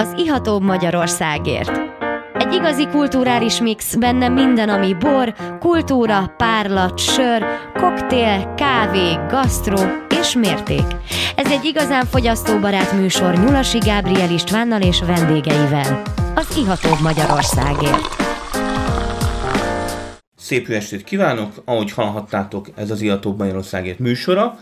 az ihatóbb Magyarországért. Egy igazi kulturális mix, benne minden, ami bor, kultúra, párlat, sör, koktél, kávé, gasztró és mérték. Ez egy igazán fogyasztóbarát műsor Nyulasi Gábriel Istvánnal és vendégeivel. Az ihatóbb Magyarországért. Szép jó estét kívánok! Ahogy hallhattátok, ez az Ihatóbb Magyarországért műsora.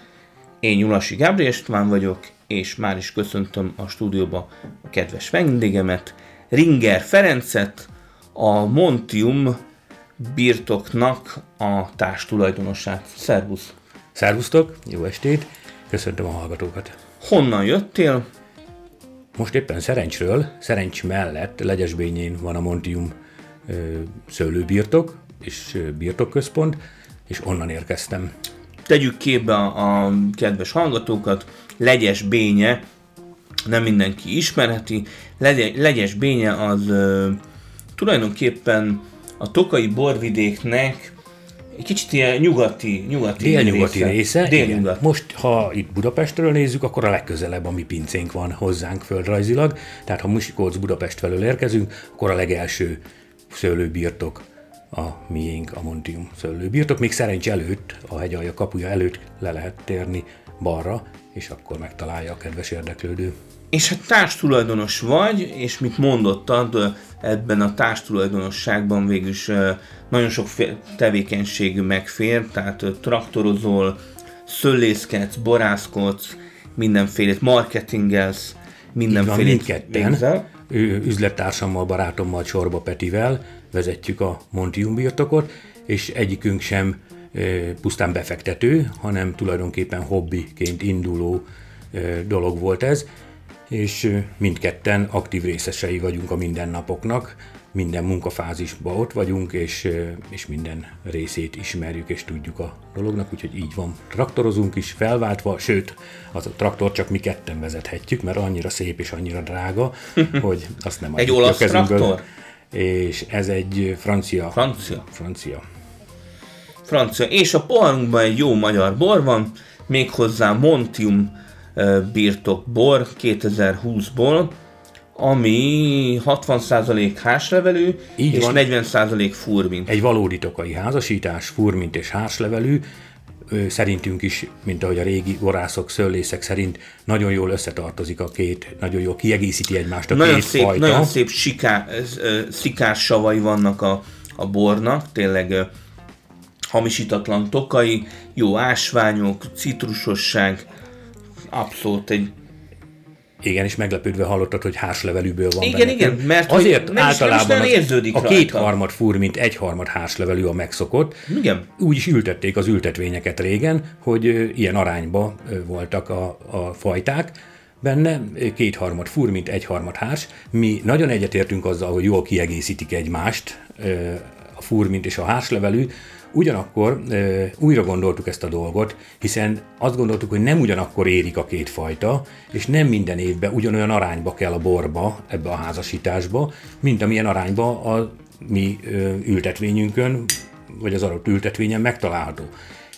Én Nyulasi Gábriel István vagyok, és már is köszöntöm a stúdióba a kedves vendégemet, Ringer Ferencet, a Montium birtoknak a társtulajdonosát. Szervusz! Szervusztok, jó estét, köszöntöm a hallgatókat. Honnan jöttél? Most éppen Szerencsről, Szerencs mellett Legyesbényén van a Montium ö, szőlőbirtok és birtokközpont, és onnan érkeztem. Tegyük képbe a, a kedves hallgatókat, Legyes Bénye, nem mindenki ismerheti, Legy- Legyes Bénye az ö, tulajdonképpen a tokai borvidéknek egy kicsit ilyen nyugati, nyugati Délnyugati része. igen. Délnyugat. Most, ha itt Budapestről nézzük, akkor a legközelebb a mi pincénk van hozzánk földrajzilag. Tehát ha Musikóc Budapest felől érkezünk, akkor a legelső szőlőbirtok a miénk, a Montium szőlőbirtok. Még szerencs előtt, a hegyalja kapuja előtt le lehet térni balra, és akkor megtalálja a kedves érdeklődő. És hát társtulajdonos vagy, és mit mondottad, ebben a társtulajdonosságban végül is nagyon sok tevékenység megfér, tehát traktorozol, szöllészkedsz, borászkodsz, mindenfélét marketingelsz, mindenfélét mindketten. végzel. Ő, üzlettársammal, barátommal, Csorba Petivel vezetjük a Montium birtokot, és egyikünk sem pusztán befektető, hanem tulajdonképpen hobbiként induló dolog volt ez, és mindketten aktív részesei vagyunk a mindennapoknak, minden munkafázisban ott vagyunk, és, és minden részét ismerjük és tudjuk a dolognak, úgyhogy így van. Traktorozunk is felváltva, sőt, az a traktor csak mi ketten vezethetjük, mert annyira szép és annyira drága, hogy azt nem Egy adjuk a olasz kezünkből. traktor? És ez egy francia. Francia? Francia. francia, és a poharunkban egy jó magyar bor van, méghozzá Montium birtok bor 2020-ból, ami 60% házlevelű Így és van. 40% furmint. Egy valódi tokai házasítás, furmint és hárslevelű, Ö, szerintünk is, mint ahogy a régi borászok, szőlészek szerint nagyon jól összetartozik a két, nagyon jól kiegészíti egymást a Nagyon két szép, fajta. nagyon szép siká, szikás savai vannak a, a bornak, tényleg hamisítatlan tokai, jó ásványok, citrusosság, abszolút egy Igen, és meglepődve hallottad, hogy hárslevelűből van Igen, benne. igen, mert azért nem is- nem is általában nagyon az- érződik a rajta. kétharmad furmint, egyharmad hárslevelű a megszokott. Igen. Úgy is ültették az ültetvényeket régen, hogy ilyen arányba voltak a, a fajták benne, kétharmad furmint, egyharmad hárs. Mi nagyon egyetértünk azzal, hogy jól kiegészítik egymást a furmint és a hárslevelű, Ugyanakkor újra gondoltuk ezt a dolgot, hiszen azt gondoltuk, hogy nem ugyanakkor érik a két fajta, és nem minden évben ugyanolyan arányba kell a borba, ebbe a házasításba, mint amilyen arányba a mi ültetvényünkön, vagy az adott ültetvényen megtalálható.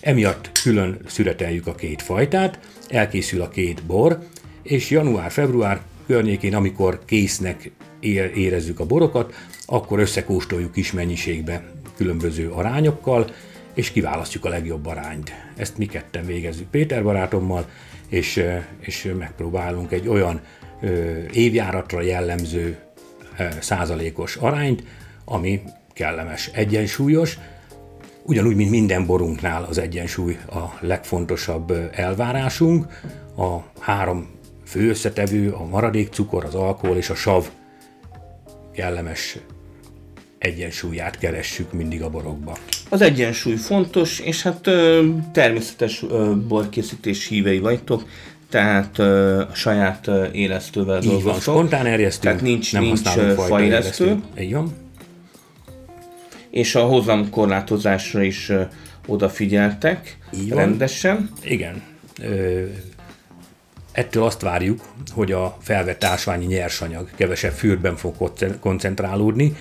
Emiatt külön szüreteljük a két fajtát, elkészül a két bor, és január-február környékén, amikor késznek ér- érezzük a borokat, akkor összekóstoljuk kis mennyiségbe különböző arányokkal, és kiválasztjuk a legjobb arányt. Ezt mi ketten végezzük Péter barátommal, és, és megpróbálunk egy olyan évjáratra jellemző százalékos arányt, ami kellemes, egyensúlyos, Ugyanúgy, mint minden borunknál az egyensúly a legfontosabb elvárásunk. A három fő összetevő, a maradék cukor, az alkohol és a sav kellemes egyensúlyát keressük mindig a borokba. Az egyensúly fontos, és hát ö, természetes ö, borkészítés hívei vagytok, tehát ö, a saját ö, élesztővel Így van, spontán erjesztő, Tehát nincs, nem nincs faélesztő. Így van. és a hozamkorlátozásra is ö, odafigyeltek Így van. rendesen. Igen. Ö, ettől azt várjuk, hogy a felvett ásványi nyersanyag kevesebb fürtben fog konce- koncentrálódni,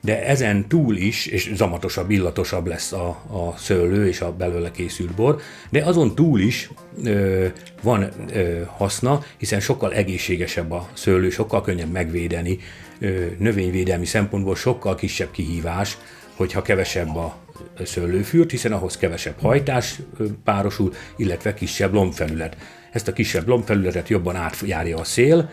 de ezen túl is, és zamatosabb, illatosabb lesz a, a szőlő és a belőle készült bor, de azon túl is ö, van ö, haszna, hiszen sokkal egészségesebb a szőlő, sokkal könnyebb megvédeni, ö, növényvédelmi szempontból sokkal kisebb kihívás, hogyha kevesebb a szőlőfürt, hiszen ahhoz kevesebb hajtás párosul, illetve kisebb lombfelület. Ezt a kisebb lombfelületet jobban átjárja a szél,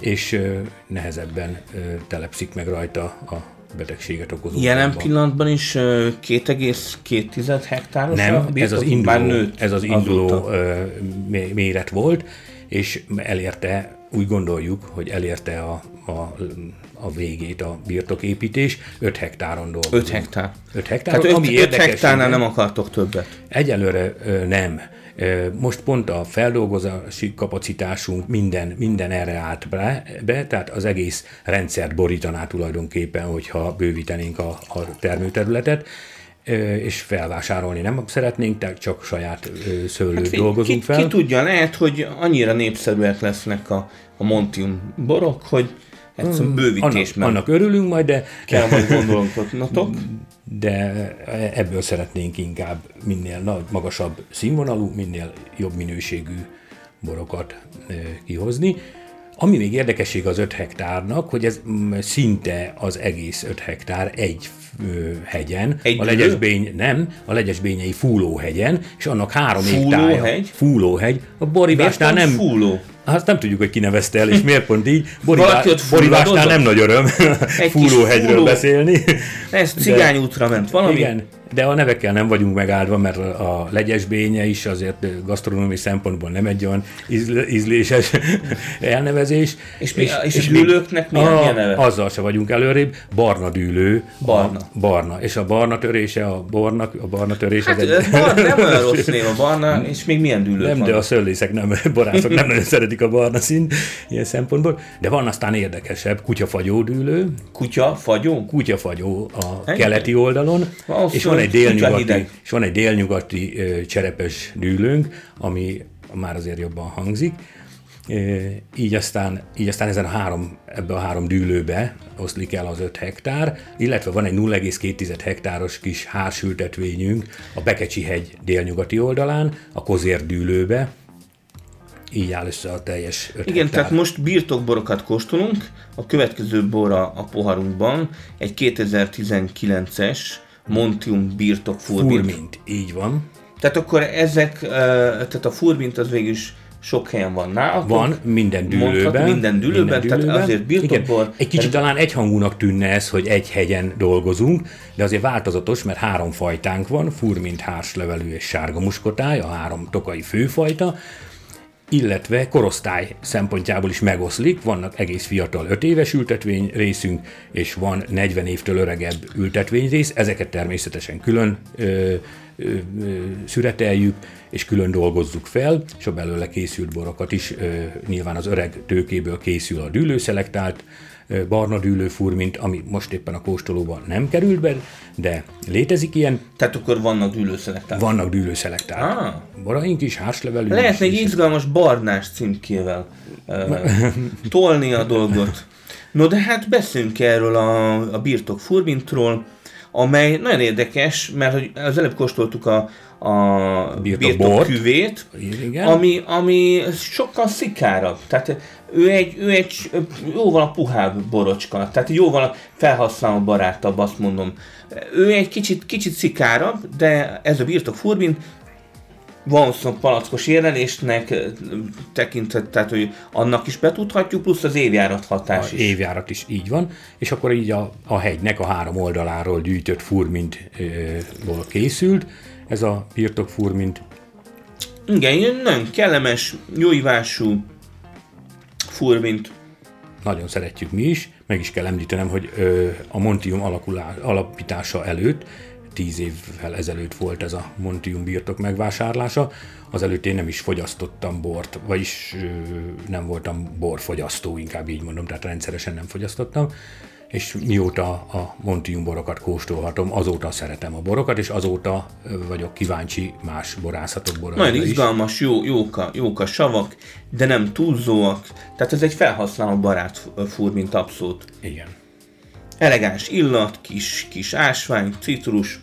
és nehezebben telepszik meg rajta a betegséget okozó. Jelen bomba. pillanatban is 2,2 hektáros Nem, ez az induló, nőtt ez az induló azóta. méret volt, és elérte, úgy gondoljuk, hogy elérte a, a, a végét a birtoképítés, 5 hektáron dolgozunk. 5 hektár. 5 hektár, Tehát 5, 5 hektárnál nem akartok többet? Egyelőre nem. Most pont a feldolgozási kapacitásunk minden, minden erre állt be, be, tehát az egész rendszert borítaná tulajdonképpen, hogyha bővítenénk a, a termőterületet és felvásárolni nem szeretnénk, tehát csak saját szőlőt hát, dolgozunk ki, fel. Ki tudja, lehet, hogy annyira népszerűek lesznek a, a Montium borok, hogy egyszerűen bővítés annak, annak örülünk majd, de... Kell majd gondolkodnatok. De ebből szeretnénk inkább minél nagy, magasabb színvonalú, minél jobb minőségű borokat kihozni. Ami még érdekesség az 5 hektárnak, hogy ez szinte az egész 5 hektár egy hegyen, egy a Legyesbény, nem, a Legyesbényei Fúlóhegyen, és annak három Fúlóhegy? égtája. Fúlóhegy? A Borivásnál nem... Fúló? Azt nem tudjuk, hogy ki nevezte el, és miért pont így. Borivá... Borivásnál nem nagy öröm Fúlóhegyről fúló... beszélni. Ez cigányútra ment valami. Igen, de a nevekkel nem vagyunk megáldva, mert a legyesbénye is azért gasztronómiai szempontból nem egy olyan ízléses elnevezés. És, mi, és, és, és a dűlőknek milyen, a, milyen neve? Azzal se vagyunk előrébb, barna dűlő. Barna. A, barna. És a barna törése, a bornak, a barna törése. Hát, egy... barna, nem olyan rossz név a barna, és még milyen dűlők Nem, van? de a szőlészek nem, borászok nem nagyon szeretik a barna szín ilyen szempontból. De van aztán érdekesebb, kutyafagyó dűlő. Kutyafagyó? Kutyafagyó a Ennyi? keleti oldalon. Valószínű és van egy délnyugati, és van egy délnyugati cserepes dűlőnk, ami már azért jobban hangzik. Így aztán, így aztán ezen a három, ebbe a három dűlőbe oszlik el az 5 hektár, illetve van egy 0,2 hektáros kis hársültetvényünk a Bekecsi hegy délnyugati oldalán, a Kozér dűlőbe, így áll össze a teljes 5 Igen, hektár. tehát most birtokborokat kóstolunk, a következő bora a poharunkban egy 2019-es Montium birtok furbint. Furbint, így van. Tehát akkor ezek, tehát a furbint az végül is sok helyen van nálatok. Van, minden dűlőben. minden dűlőben, minden dűlőben. tehát azért birtokból... Igen. Egy kicsit talán egyhangúnak tűnne ez, hogy egy hegyen dolgozunk, de azért változatos, mert három fajtánk van, furmint, hárslevelű és sárga muskotály, a három tokai főfajta, illetve korosztály szempontjából is megoszlik, vannak egész fiatal 5 éves ültetvény részünk, és van 40 évtől öregebb ültetvény rész, ezeket természetesen külön ö, ö, szüreteljük, és külön dolgozzuk fel, és a belőle készült borokat is, ö, nyilván az öreg tőkéből készül a dűlőszelektált, barna dűlőfurmint, ami most éppen a kóstolóban nem került be, de létezik ilyen. Tehát akkor vannak dűlőszelektált? Vannak dűlőszelektált. Ah. Boraink is, hárslevelű Lehet egy izgalmas barnás címkével uh, tolni a dolgot. No de hát beszéljünk erről a, a birtok furmintról, amely nagyon érdekes, mert hogy az előbb kóstoltuk a, a birtok küvét, ami, ami sokkal szikárabb. Tehát ő egy, ő egy jóval a puhább borocska, tehát jóval felhasználó barátabb, azt mondom. Ő egy kicsit, kicsit szikárabb, de ez a birtok furbin van palackos érlelésnek tekintett, tehát hogy annak is betudhatjuk, plusz az évjárat hatás a is. évjárat is így van, és akkor így a, a hegynek a három oldaláról gyűjtött furmintból készült, ez a birtok furmint. Igen, nagyon kellemes, jóivású, furmint. Nagyon szeretjük mi is, meg is kell említenem, hogy ö, a Montium alakulá, alapítása előtt, tíz évvel ezelőtt volt ez a Montium birtok megvásárlása, azelőtt én nem is fogyasztottam bort, vagyis nem voltam borfogyasztó, inkább így mondom, tehát rendszeresen nem fogyasztottam, és mióta a Montium borokat kóstolhatom, azóta szeretem a borokat, és azóta vagyok kíváncsi más borászatok boraira Nagyon izgalmas, jó, jók, a, jók a savak, de nem túlzóak, tehát ez egy felhasználó barát fúr, mint abszolút. Igen. elegáns illat, kis, kis ásvány, citrus,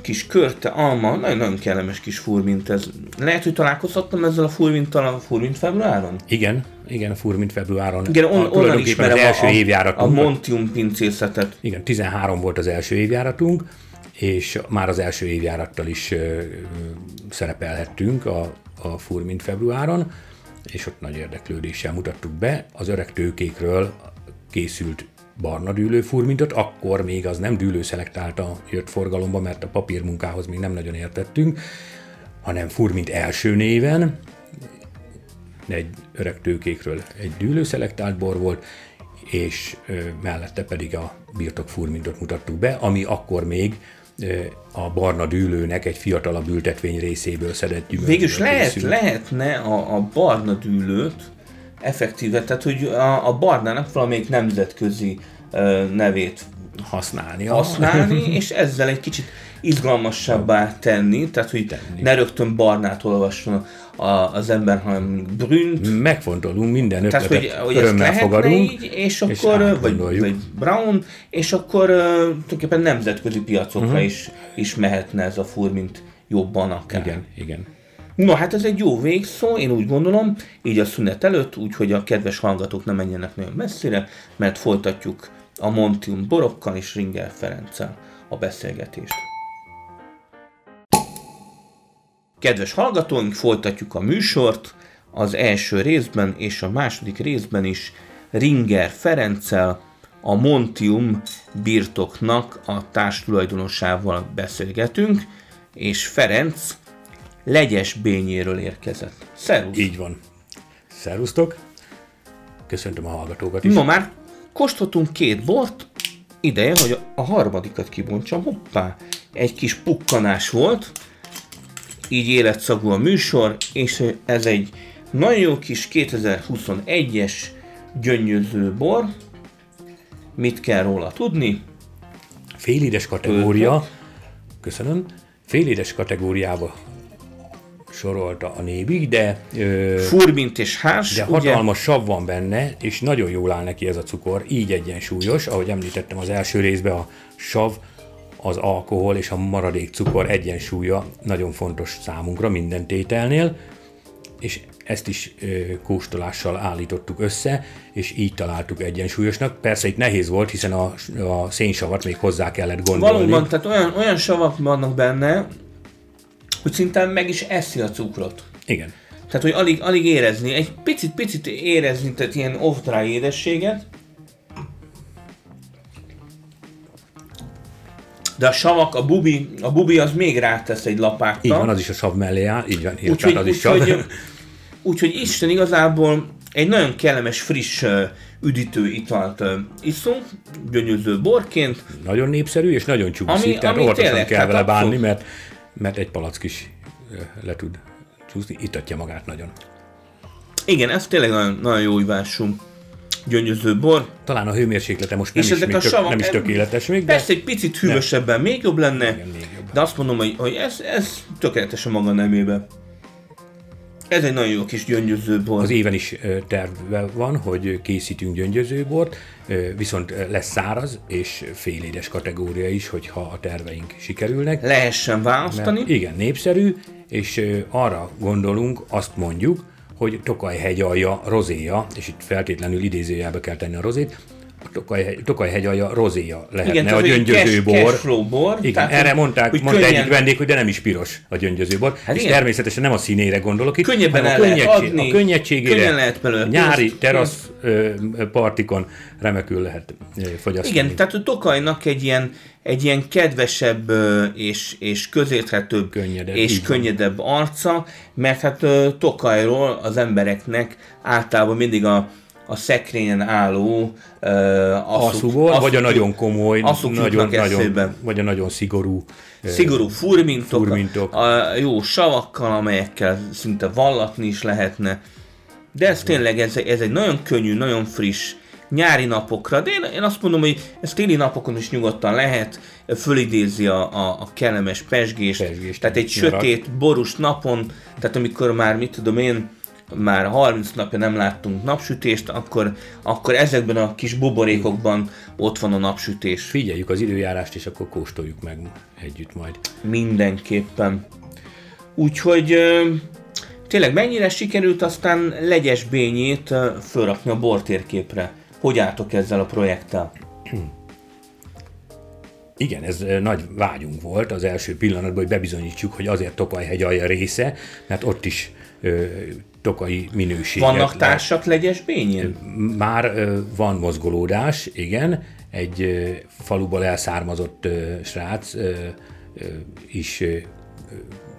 kis körte, alma, nagyon-nagyon kellemes kis furmint ez. Lehet, hogy találkozhattam ezzel a furminttal a furmint februáron? Igen, igen, a furmint februáron. Igen, on, a, onnan ismerem az első a, évjáratunk. a Montium pincészetet. Igen, 13 volt az első évjáratunk, és már az első évjárattal is ö, szerepelhettünk a, a Furmint februáron, és ott nagy érdeklődéssel mutattuk be. Az öreg tőkékről készült barna dűlőfurmintot, akkor még az nem dűlőszelektálta jött forgalomba, mert a papírmunkához még nem nagyon értettünk, hanem furmint első néven, egy öreg tőkékről egy dűlőszelektált bor volt, és ö, mellette pedig a birtok furmintot mutattuk be, ami akkor még a barna dűlőnek egy fiatalabb ültetvény részéből szedett gyümölcsből Végülis lehet, készült. lehetne a, a barna dűlőt effektíve, tehát hogy a, a barnának valamelyik nemzetközi ö, nevét használni. használni, és ezzel egy kicsit izgalmasabbá tenni, tehát hogy Tenni. ne rögtön barnát olvasson a, az ember, hanem brünt, Megfontolunk minden tehát hogy, ötletet, hogy örömmel fogadunk. így, és és akkor, vagy, átgondoljuk. vagy brown, és akkor uh, tulajdonképpen nemzetközi piacokra uh-huh. is, is mehetne ez a fur, mint jobban akár. Igen, igen. No, hát ez egy jó végszó, én úgy gondolom, így a szünet előtt, úgyhogy a kedves hallgatók nem menjenek nagyon messzire, mert folytatjuk a Montium borokkal és Ringer Ferenccel a beszélgetést. Kedves hallgatóink, folytatjuk a műsort, az első részben és a második részben is Ringer Ferenccel, a Montium birtoknak a társtulajdonosával beszélgetünk, és Ferenc legyes bényéről érkezett. Szervusz! Így van. Szervusztok! Köszöntöm a hallgatókat is. No, már kóstoltunk két bort, ideje, hogy a harmadikat kibontsam. Hoppá! Egy kis pukkanás volt, így életszagú a műsor, és ez egy nagyon jó kis 2021-es gyöngyöző bor. Mit kell róla tudni? Félides kategória, köszönöm, félides kategóriába sorolta a névig, de, ö, Furmint és hárs, de ugye? hatalmas sav van benne, és nagyon jól áll neki ez a cukor, így egyensúlyos, ahogy említettem az első részben a sav, az alkohol és a maradék cukor egyensúlya nagyon fontos számunkra minden tételnél, és ezt is ö, kóstolással állítottuk össze, és így találtuk egyensúlyosnak. Persze itt nehéz volt, hiszen a, a szénsavat még hozzá kellett gondolni. Valóban, tehát olyan, olyan savak vannak benne, hogy szinte meg is eszi a cukrot. Igen. Tehát, hogy alig, alig érezni, egy picit-picit érezni, tehát ilyen off-dry édességet. De a savak, a bubi, a bubi az még rátesz egy lapáttal. Így van, az is a sav mellé áll, így van, Úgyhogy az is sav. úgy, úgyhogy Isten igazából egy nagyon kellemes, friss üdítő italt iszunk, gyönyörű borként. Nagyon népszerű, és nagyon csúszik, Ami- tehát ami óvatosan kell vele bánni, mert, mert egy palack is le tud csúszni, itatja magát nagyon. Igen, ez tényleg nagyon, nagyon jó ivású gyöngyöző bor. Talán a hőmérséklete most nem, És is, ezek még a tök, savak, nem is tökéletes még, de Persze egy picit hűvösebben még jobb lenne, Igen, még jobb. de azt mondom, hogy, hogy ez, ez tökéletesen maga nemébe. Ez egy nagyon jó kis gyöngyöző bor. az éven is terve van, hogy készítünk gyöngyözőbort, viszont lesz száraz és félédes kategória is, hogyha a terveink sikerülnek. Lehessen választani. Mert igen, népszerű, és arra gondolunk, azt mondjuk, hogy Tokaj hegyalja rozéja, és itt feltétlenül idézőjelbe kell tenni a rozét, a Tokaj, Tokaj hegyalja rozéja lehetne Igen, a tehát, hogy gyöngyöző cash- bor. bor, Igen, tehát, erre mondták, hogy mondta könnyen- egyik vendég, hogy de nem is piros a gyöngyöző bor. Hát és igen. természetesen nem a színére gondolok itt, Könnyebben hanem a, lehet könnyedség, adni, a könnyedségére, könnyen lehet belőle a nyári pénzt- terasz partikon remekül lehet fogyasztani. Igen, tehát a Tokajnak egy ilyen, egy ilyen kedvesebb és, és közérthetőbb Könnyedebb, és így könnyedebb arca, mert hát Tokajról az embereknek általában mindig a, a szekrényen álló uh, Aszubor, vagy a nagyon komoly, aszuk nagyon, nagyon, vagy a nagyon szigorú Szigorú furmintok, Furmintok. A, jó savakkal, amelyekkel szinte vallatni is lehetne. De ez tényleg, ez, ez egy nagyon könnyű, nagyon friss, nyári napokra, de én, én azt mondom, hogy ez téli napokon is nyugodtan lehet, fölidézi a, a, a kellemes pesgést, Pezsgést, tehát egy nyarat. sötét, borús napon, tehát amikor már, mit tudom én, már 30 napja nem láttunk napsütést, akkor, akkor ezekben a kis buborékokban ott van a napsütés. Figyeljük az időjárást, és akkor kóstoljuk meg együtt majd. Mindenképpen. Úgyhogy tényleg mennyire sikerült aztán legyes bényét fölrakni a bortérképre? Hogy álltok ezzel a projekttel? Igen, ez nagy vágyunk volt az első pillanatban, hogy bebizonyítsuk, hogy azért Tokaj-hegy alja része, mert ott is tokai minőségek. Vannak társak legyes bényén? Már van mozgolódás, igen. Egy faluból elszármazott srác is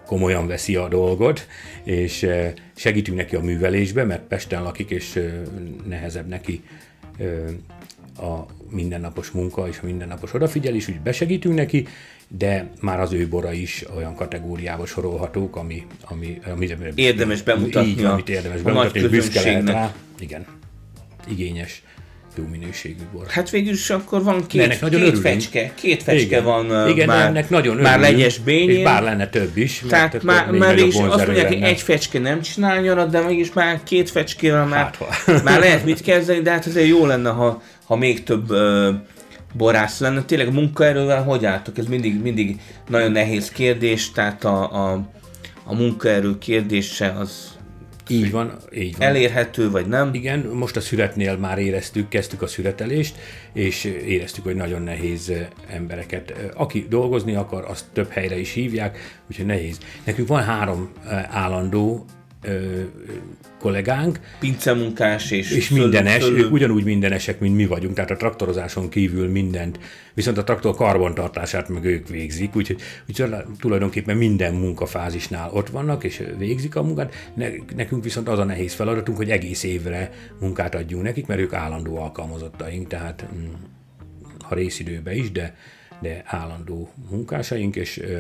komolyan veszi a dolgot, és segítünk neki a művelésbe, mert Pesten lakik, és nehezebb neki a mindennapos munka és a mindennapos odafigyelés, úgy besegítünk neki, de már az ő bora is olyan kategóriába sorolhatók, ami, ami, ami érdemes bemutatni, így, amit érdemes a bemutatni, nagy büszke lehet rá. Igen, igényes, jó minőségű bor. Hát végül is akkor van két, Ennek nagyon két örülünk. fecske, két fecske Igen. van Igen, már, ennek nagyon már örülünk, legyes bényén. És bár lenne több is. Tehát már, már is azt mondják, hogy egy fecske nem csinál nyarat, de mégis már két fecskével már, Hát, már lehet mit kezdeni, de hát azért jó lenne, ha, ha még több ö, borász lenne. Tényleg a munkaerővel hogy álltok? Ez mindig, mindig nagyon nehéz kérdés, tehát a, a, a munkaerő kérdése az Így van, így van. elérhető vagy nem. Igen, most a születnél már éreztük, kezdtük a születelést, és éreztük, hogy nagyon nehéz eh, embereket. eh, Aki dolgozni akar, azt több helyre is hívják, úgyhogy nehéz. Nekünk van három eh, állandó kollégánk, Pincemunkás és, és mindenes, fölő- ők ugyanúgy mindenesek, mint mi vagyunk, tehát a traktorozáson kívül mindent, viszont a traktor karbantartását meg ők végzik, úgyhogy, úgyhogy tulajdonképpen minden munkafázisnál ott vannak, és végzik a munkát. Ne, nekünk viszont az a nehéz feladatunk, hogy egész évre munkát adjunk nekik, mert ők állandó alkalmazottaink, tehát mm, ha részidőben is, de, de állandó munkásaink, és ö,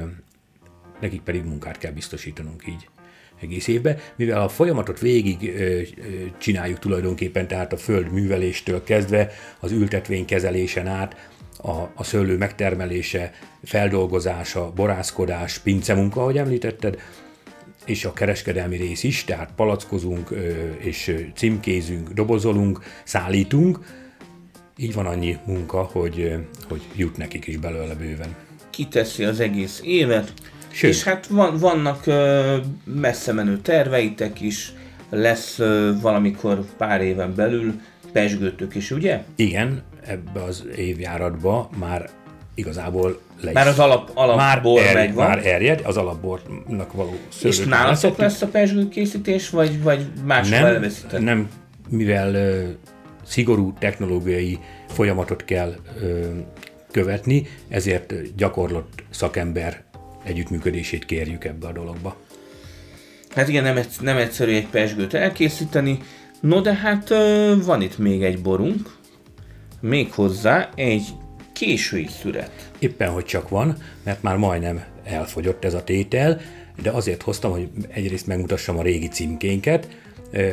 nekik pedig munkát kell biztosítanunk így egész évben, mivel a folyamatot végig csináljuk tulajdonképpen, tehát a föld műveléstől kezdve az ültetvény kezelésen át, a, a szőlő megtermelése, feldolgozása, borászkodás, pincemunka, ahogy említetted, és a kereskedelmi rész is, tehát palackozunk, és címkézünk, dobozolunk, szállítunk, így van annyi munka, hogy, hogy jut nekik is belőle bőven. kiteszi az egész évet. Sőt. És hát van, vannak ö, messze menő terveitek is, lesz ö, valamikor pár éven belül pesgőtök is, ugye? Igen, ebbe az évjáratba már igazából le Már az alap, alapbor már, megvan. már erjed, az alapbornak való és szőlőt már nálatok lesz a pesgőkészítés, vagy, vagy máshol nem, nem, mivel ö, szigorú technológiai folyamatot kell ö, követni, ezért gyakorlott szakember együttműködését kérjük ebbe a dologba. Hát igen, nem, nem egyszerű egy pesgőt elkészíteni. No de hát van itt még egy borunk, méghozzá egy késői szüret. Éppen, hogy csak van, mert már majdnem elfogyott ez a tétel, de azért hoztam, hogy egyrészt megmutassam a régi címkénket,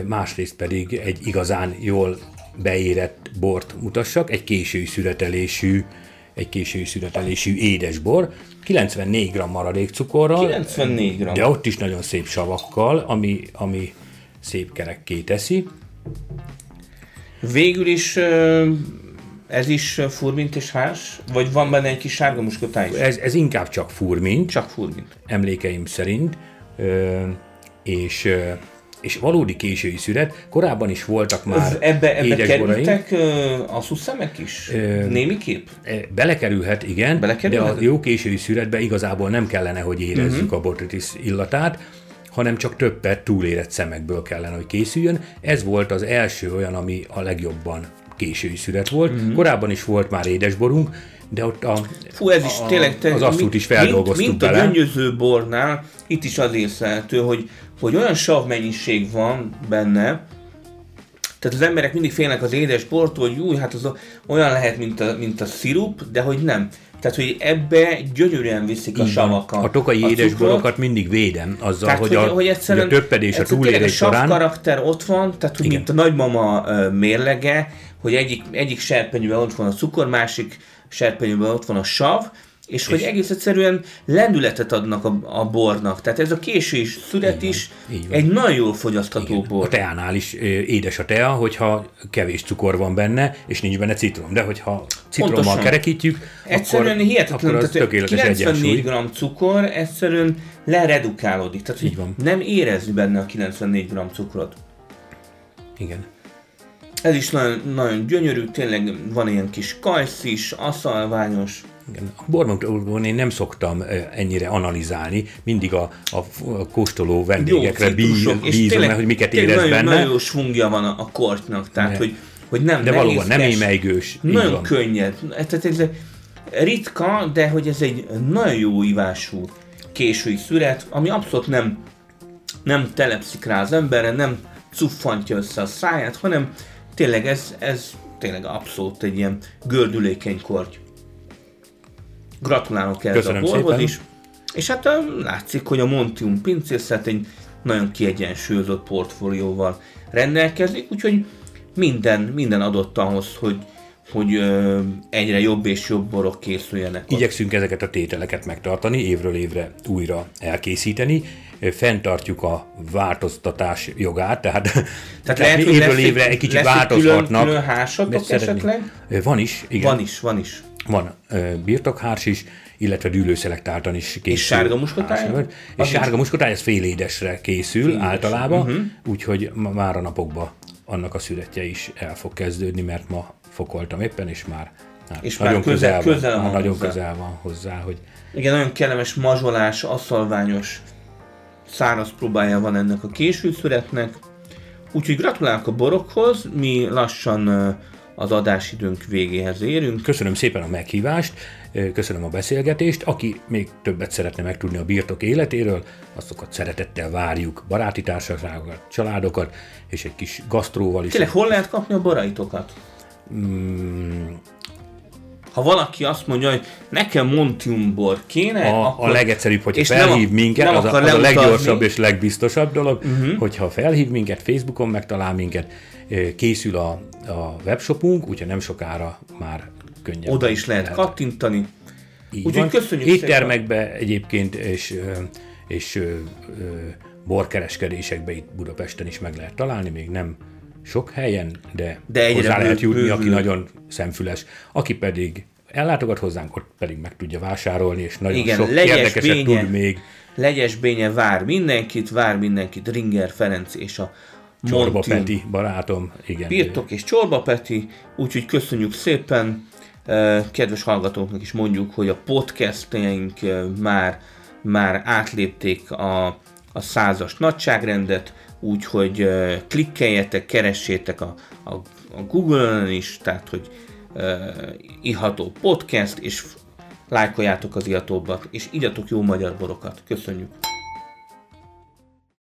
másrészt pedig egy igazán jól beérett bort mutassak, egy késői születelésű, egy késői születelésű édesbor, 94 g maradék cukorral, 94 g. de ott is nagyon szép savakkal, ami, ami szép kerekké teszi. Végül is ez is furmint és hás? Vagy van benne egy kis sárga muskotá is? Ez, ez inkább csak furmint, Csak furmint. emlékeim szerint, ö, és, és valódi késői szület. Korábban is voltak már Ez, ebbe ebbe kerültek a szuszemek is? Ö, Némiképp? Belekerülhet, igen, Belekerülhet? de a jó késői szüretbe igazából nem kellene, hogy érezzük uh-huh. a botritis illatát, hanem csak több per túlérett szemekből kellene, hogy készüljön. Ez volt az első olyan, ami a legjobban késői szület volt. Uh-huh. Korábban is volt már édesborunk, de ott a, Fú, ez is a, tényleg... Te, az asztút is feldolgoztuk mint, mint bele. a gyöngyöző bornál, itt is az észlelhető, hogy, hogy olyan savmennyiség van benne, tehát az emberek mindig félnek az édes bortól, hogy új, hát az olyan lehet, mint a, mint a szirup, de hogy nem. Tehát, hogy ebbe gyönyörűen viszik a Így van. savak A tokai cukrot. édesborokat mindig védem azzal, Tehát, hogy, a, hogy a töppedés a túlélés a során karakter ott van, tehát hogy Igen. mint a nagymama mérlege, hogy egyik, egyik serpenyőben ott van a cukor, másik serpenyőben ott van a sav, és, és hogy egész egyszerűen lendületet adnak a, a bornak. Tehát ez a késés szület is egy nagyon jól fogyasztható Igen. bor. A teánál is édes a tea, hogyha kevés cukor van benne, és nincs benne citrom. De hogyha citrommal Pontosan. kerekítjük, egyszerűen akkor, hihetetlen, akkor az tehát 94 g cukor egyszerűen leredukálódik. Tehát Így van. nem érezni benne a 94 g cukrot. Igen. Ez is nagyon, nagyon gyönyörű, tényleg van ilyen kis kajsz is, aszalványos. Igen. A bormagdóban én nem szoktam ennyire analizálni, mindig a, a, kóstoló vendégekre Jó, bízom, bízom mert hogy miket érez nagyon, benne. Nagyon jó svungja van a, a kortnak, tehát hogy, hogy nem De valóban nem émeigős. Nagyon van. könnyed. Tehát ez ritka, de hogy ez egy nagyon jó ivású késői szüret, ami abszolút nem, nem telepszik rá az emberre, nem cuffantja össze a száját, hanem tényleg ez, ez tényleg abszolút egy ilyen gördülékeny korty. Gratulálok ehhez a borhoz is. És hát látszik, hogy a Montium pincészet egy nagyon kiegyensúlyozott portfólióval rendelkezik, úgyhogy minden, minden adott ahhoz, hogy, hogy ö, egyre jobb és jobb borok készüljenek. Igyekszünk ezeket a tételeket megtartani, évről évre újra elkészíteni, fenntartjuk a változtatás jogát, tehát, tehát, tehát lehet, évről lesz évre egy kicsit változhatnak. Külön, külön hásatok esetleg? Van is, igen. Van is, van is. Van birtokhárs is, illetve dűlőszelektáltan is készül. És sárga muskotály? És sárga muskotály, ez félédesre készül félédes. általában, uh-huh. úgyhogy már a napokban annak a szüretje is el fog kezdődni, mert ma fokoltam éppen, és már Hát, és nagyon már közel, közel, közel van, nagyon hozzá. közel van hozzá, hogy... Igen, nagyon kellemes, mazsolás, asszalványos, száraz próbája van ennek a későszületnek. Úgyhogy gratulálok a borokhoz, mi lassan az adásidőnk végéhez érünk. Köszönöm szépen a meghívást, köszönöm a beszélgetést. Aki még többet szeretne megtudni a birtok életéről, azokat szeretettel várjuk, baráti társaságokat, családokat, és egy kis gasztróval is. Tényleg hol lehet kapni a boraitokat? Mm, ha valaki azt mondja, hogy nekem Montium bor kéne, a, akkor... a legegyszerűbb, hogyha felhív nem, minket, nem az, a, az a leggyorsabb és legbiztosabb dolog, uh-huh. hogyha felhív minket, Facebookon megtalál minket, készül a, a webshopunk, úgyhogy nem sokára már könnyen. Oda is lehet, lehet. kattintani. Úgyhogy köszönjük Éttermekbe egyébként, és, és borkereskedésekbe itt Budapesten is meg lehet találni, még nem sok helyen, de, de egyre hozzá lehet jutni, bővül. aki nagyon szemfüles. Aki pedig ellátogat hozzánk, ott pedig meg tudja vásárolni, és nagyon Igen, sok érdekeset bénye, tud még. Legyes Bénye vár mindenkit, vár mindenkit, Ringer Ferenc és a Csorba. Peti barátom. Igen. Birtok és Csorba Peti, úgyhogy köszönjük szépen. Kedves hallgatóknak is mondjuk, hogy a podcastjaink már, már átlépték a, a százas nagyságrendet, úgyhogy klikkeljetek, keressétek a, a, a Google-on is, tehát hogy uh, iható podcast, és lájkoljátok az ihatóbbat, és igyatok jó magyar borokat. Köszönjük!